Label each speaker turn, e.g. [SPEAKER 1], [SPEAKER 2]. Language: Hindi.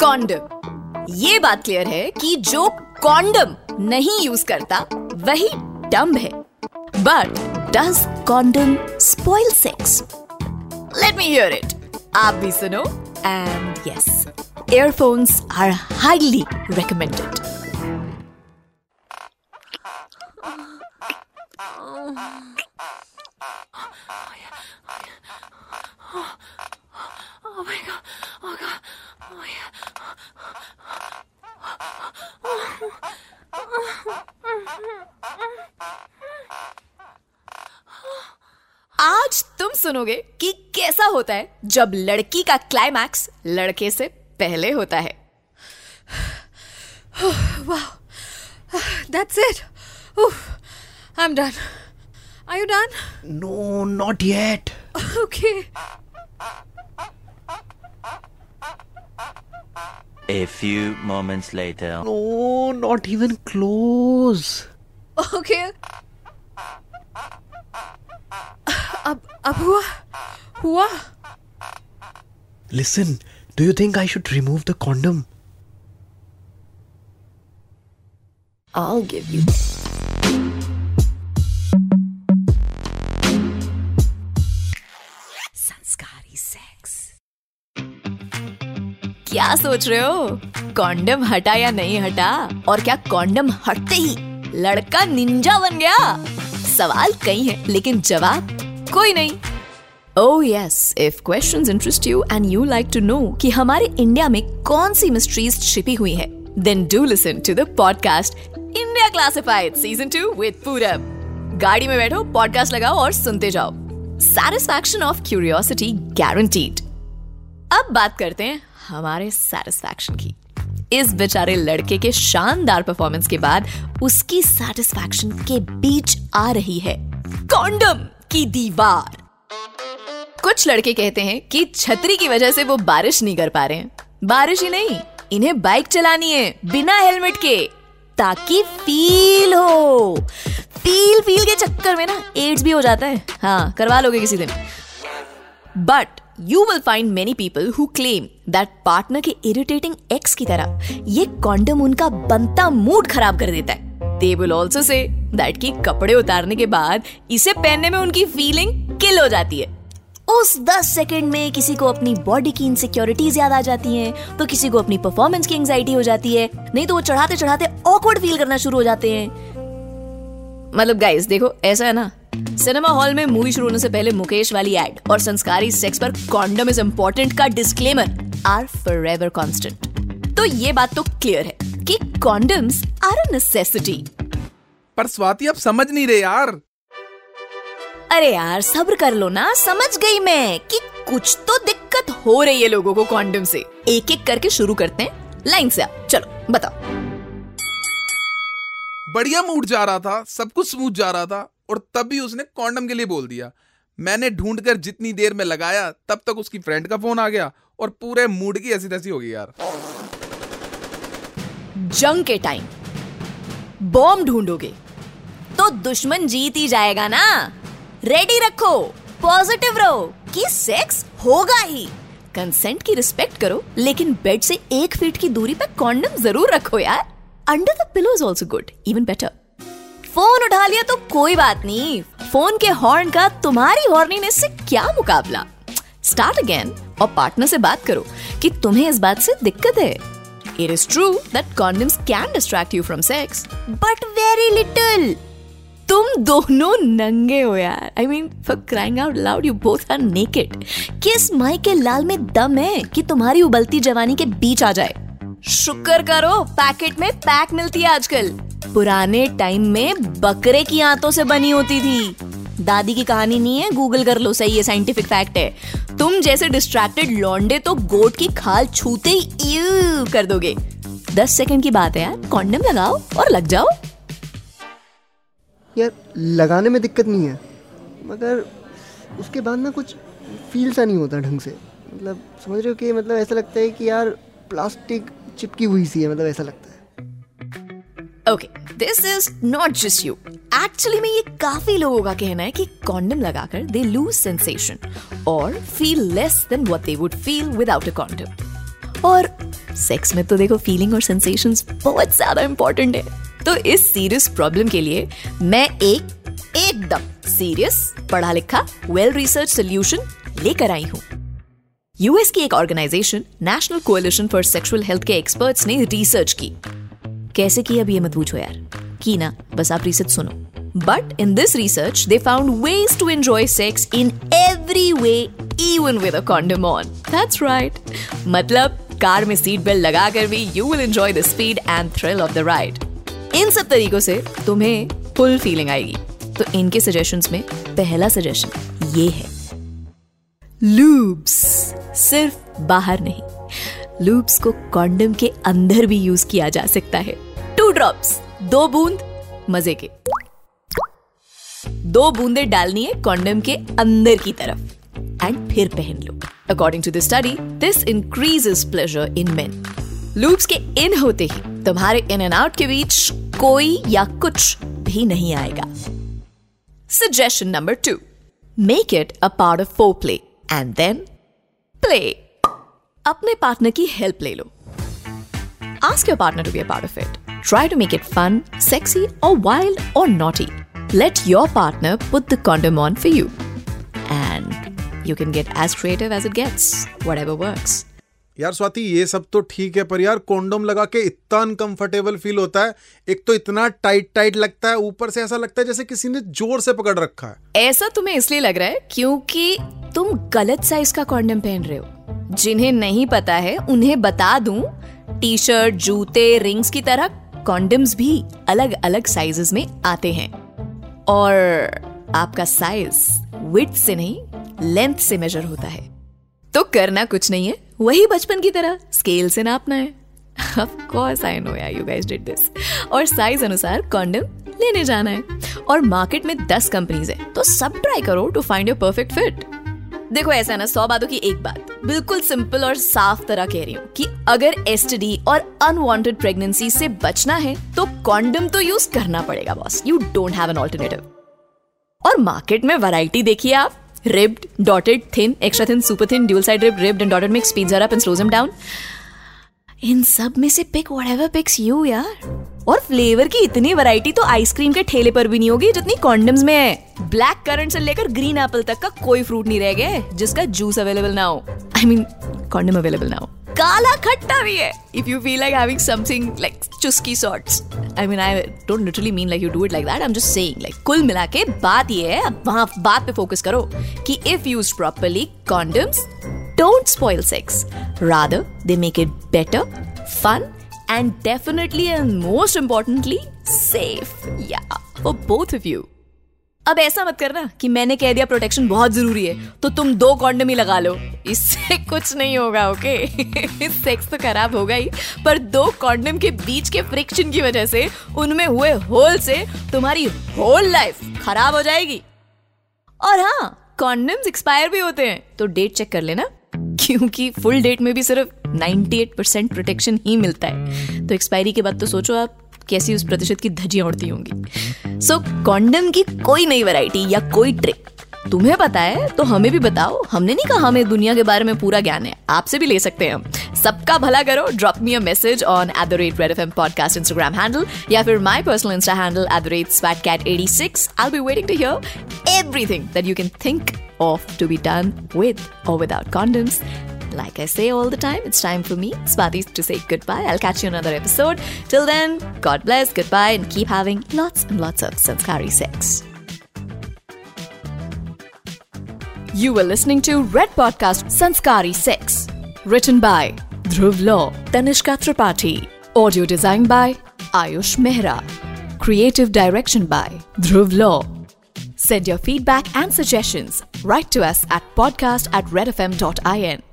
[SPEAKER 1] कॉन्डम। ये बात क्लियर है कि जो कॉन्डम नहीं यूज़ करता, वही डम्ब है। But does condom spoil sex let me hear it आप भी सुनो। And yes earphones are highly recommended. आज तुम सुनोगे कि कैसा होता है जब लड़की का क्लाइमैक्स लड़के से पहले होता है।
[SPEAKER 2] I you done
[SPEAKER 3] not yet
[SPEAKER 2] okay
[SPEAKER 4] A few moments later.
[SPEAKER 3] No, not even close.
[SPEAKER 2] Okay. अब अब हुआ हुआ
[SPEAKER 3] Listen, do you think I should remove the condom?
[SPEAKER 1] I'll give you. क्या सोच रहे हो? कॉन्डम हटा या नहीं हटा? और क्या कॉन्डम हटते ही लड़का निंजा बन गया? सवाल कई है, लेकिन जवाब कोई नहीं। ओह yes if questions interest you and you like to know कि हमारे इंडिया में कौन सी मिस्ट्रीज छिपी हुई है then do listen to the podcast India classified season two with Purab गाड़ी में बैठो पॉडकास्ट लगाओ और सुनते जाओ। सेटिस्फैक्शन ऑफ़ क्यूरियोसिटी गारंटीड अब बात करते हैं हमारे सेटिस्फैक्शन की। इस बेचारे लड़के के शानदार परफॉर्मेंस के बाद उसकी सेटिस्फैक्शन के बीच आ रही है कॉन्डम की दीवार। कुछ लड़के कहते हैं कि छतरी की वजह से वो बारिश नहीं कर पा रहे हैं। बारिश ही नहीं, इन्हें बाइक चलानी है बिना हेलमेट के, ताकि फील हो। फील फील के चक्कर में ना एड्स भी हो जाता है। हाँ करवा लोगे किसी दिन। But you will find many people who claim that partner के इरिटेटिंग एक्स की तरह ये कॉन्डम उनका बनता मूड खराब कर देता है। They will also say that की कपड़े उतारने के बाद इसे पहनने में उनकी फीलिंग किल हो जाती है। उस 10 सेकंड में किसी को अपनी बॉडी की इनसिक्योरिटीज याद आ जाती हैं, तो किसी को अपनी परफॉर्मेंस की एंजाइटी हो जाती है नहीं तो वो चढ़ाते चढ़ाते ऑकवर्ड फील करना शुरू हो जाते हैं। मतलब गाइस देखो ऐसा है ना? सिनेमा हॉल में मूवी शुरू होने से पहले मुकेश वाली एड और संस्कारी सेक्स पर कॉन्डम इज़ इम्पोर्टेंट का disclaimer are forever constant तो ये बात तो क्लियर है कि कॉन्डम्स आर अ नेसेसिटी
[SPEAKER 5] पर स्वाति अब समझ नहीं रहे यार।
[SPEAKER 1] अरे यार सब्र कर लो ना समझ गई मैं कि कुछ तो दिक्कत हो रही है लोगों को कॉन्डम से। एक एक करके शुरू करते हैं। लाइन से आप चलो बताओ।
[SPEAKER 5] बढ़िया मूड जा रहा था सब कुछ स्मूथ जा रहा था। और तब भी उसने कॉन्डम के लिए बोल दिया। मैंने ढूंढ कर जितनी देर में लगाया, तब तक उसकी फ्रेंड का फ़ोन आ गया और पूरे मूड की ऐसी तैसी हो गई यार।
[SPEAKER 1] जंग के टाइम बॉम्ब ढूंढोगे तो दुश्मन जीत ही जाएगा ना। रेडी रखो पॉजिटिव रहो कि सेक्स होगा ही। कंसेंट की रिस्पेक्ट करो, लेकिन बेड से एक फीट की दूरी पर कॉन्डम ज़रूर रखो यार। Under the pillow is also good even better phone उठा लिया तो कोई बात नहीं। फ़ोन के हॉर्न का तुम्हारी हॉर्नीनेस से क्या मुकाबला? स्टार्ट अगेन और पार्टनर से बात करो कि तुम्हें इस बात से दिक्कत है। It is true that condoms can distract you from sex but very little तुम दोनों नंगे हो यार। I mean for crying out loud you both are naked किस माई के लाल में दम है कि तुम्हारी उबलती जवानी के बीच आ जाए? शुक्र करो, पैकेट में पैक मिलती है आजकल। पुराने टाइम में बकरे की आंतों से बनी होती थी। दादी की कहानी नहीं है, गूगल कर लो, सही है साइंटिफिक फैक्ट है। तुम जैसे डिस्ट्रैक्टेड लौंडे तो गोट की खाल छूते ही कर दोगे। दस सेकंड की बात है यार कॉन्डम लगाओ और लग जाओ।
[SPEAKER 6] यार, लगाने में दिक्कत नहीं है, मगर उसके बाद ना कुछ फील सा नहीं होता ढंग से। मतलब समझ रहे हो कि मतलब ऐसा लगता है कि यार प्लास्टिक चिपकी हुई सी है मतलब ऐसा लगता है।
[SPEAKER 1] Okay this is not just you actually में ये काफ़ी लोगों का कहना है कि कॉन्डम लगाकर दे लूज सेंसेशन और feel less than what they would feel without a condom और सेक्स में तो देखो फीलिंग और सेंसेशंस बहुत ज़्यादा इंपॉर्टेंट है। तो इस सीरियस प्रॉब्लम के लिए मैं एक एकदम सीरियस पढ़ा लिखा वेल रिसर्च सोल्यूशन लेकर आई हूँ। यूएस की एक organization national coalition for sexual health के एक्सपर्ट्स ने रिसर्च की। कैसे की अब ये मत पूछो यार। की ना, बस आप रिसर्च सुनो। But in this research they found ways to enjoy sex in every way even with a condom on that's right मतलब कार में सीट बेल्ट लगाकर भी you will enjoy the speed and thrill of the ride इन सब तरीकों से तुम्हें फुल फीलिंग आएगी। तो इनके सजेशंस में पहला सजेशन ये है। लूब्स सिर्फ़ बाहर नहीं लूब्स को कॉन्डम के अंदर भी यूज़ किया जा सकता है। टू ड्रॉप्स दो बूंद, मज़े के। दो बूंदे डालनी है कॉन्डम के अंदर की तरफ़। एंड फिर पहन लो। According to the study this increases pleasure in men loops के इन होते ही, तुम्हारे इन एंड आउट के बीच कोई या कुछ भी नहीं आएगा। Suggestion number two make it a part of foreplay and then play अपने पार्टनर की हेल्प ले लो Ask your partner to be a part of it. Try to make it fun, sexy, or wild or naughty. Let your partner put the condom on for you. And you can get as creative as it gets, whatever works.
[SPEAKER 7] यार स्वाति, ये सब तो ठीक है, पर यार कॉन्डोम लगा के इतना अनकंफर्टेबल फील होता है। एक तो इतना टाइट टाइट लगता है, ऊपर से ऐसा लगता है जैसे किसी ने ज़ोर से पकड़ रखा है।
[SPEAKER 1] ऐसा तुम्हें इसलिए लग रहा है क्योंकि तुम गलत साइज़ का कॉन्डम पहन रहे हो। जिन्हें नहीं पता है, उन्हें बता दूँ टी शर्ट जूते रिंग्स की तरह कॉन्डम्स भी अलग अलग साइजेस में आते हैं। और आपका साइज़ विथ से नहीं लेंथ से मेजर होता है। तो करना कुछ नहीं है। वही बचपन की तरह स्केल से नापना है। ऑफ़ कोर्स आई नो यार यू गाइस डिड दिस और साइज़ अनुसार कॉन्डम लेने जाना है। और मार्केट में 10 कंपनीज़ है तो सब ट्राई करो to find your perfect fit देखो, ऐसा ना, सौ बातों की एक बात। बिल्कुल सिंपल और साफ़ तरह कह रही हूँ कि अगर एसटीडी और अनवांटेड प्रेगनेंसी से बचना है तो कॉन्डम तो यूज़ करना पड़ेगा boss you don't have an alternative और मार्केट में वैरायटी देखिए आप। Ribbed, dotted, thin, extra thin, super thin, dual side rib, ribbed and dotted mix speeds her up and slows them down. इन सब में से पिक whatever पिक्स यू यार। और फ्लेवर की इतनी वैरायटी तो आइसक्रीम के ठेले पर भी नहीं होगी जितनी कॉन्डम्स में है। ब्लैक करंट से लेकर ग्रीन एप्पल तक का कोई फ्रूट नहीं रह गया जिसका जूस अवेलेबल ना हो। आई मीन कॉन्डम अवेलेबल ना हो। काला खट्टा भी है if you feel like having something like chuski sorts I mean I don't literally mean like you do it like that I am just saying like कुल मिला के बात ये है अब वहाँ बात पे फोकस करो कि if use properly condoms don't spoil sex Rather, they make it better fun and definitely and most importantly, safe. Yeah, for both of you. अब ऐसा मत करना कि मैंने कह दिया प्रोटेक्शन बहुत ज़रूरी है तो तुम दो कॉन्डम ही लगा लो। इससे कुछ नहीं होगा ओके सेक्स तो खराब होगा ही, पर दो कॉन्डम के बीच के फ्रिक्शन की वजह से, उनमें हुए होल से तुम्हारी होल लाइफ खराब हो जाएगी। और हाँ कॉन्डम्स एक्सपायर भी होते हैं तो डेट चेक कर लेना, क्योंकि फुल डेट में भी सिर्फ़ 98% प्रोटेक्शन ही मिलता है। तो एक्सपायरी के बाद तो सोचो आप कैसी उस प्रतिशत की धजियाँ उड़ती होंगी। सो कॉन्डम की कोई नई वैरायटी या कोई ट्रिक तुम्हें पता है तो हमें भी बताओ। हमने नहीं कहा हमें दुनिया के बारे में पूरा ज्ञान है, आपसे भी ले सकते हैं सबका भला करो drop me a message on at the rate red F M podcast Instagram handle या फिर my personal insta handle at the rate swat cat eighty six I be waiting to hear everything that you can think of to be done with or without condoms. Like I say all the time, it's time for me, Swati, to say goodbye. I'll catch you another episode. Till then, God bless, goodbye, and keep having lots and lots of sanskari sex. You were listening to Red Podcast Sanskari Sex. Written by Dhruv Law, Tanishka Tripathi. Audio designed by Ayush Mehra. Creative direction by Dhruv Law. Send your feedback and suggestions. Write to us at podcast at redfm.in.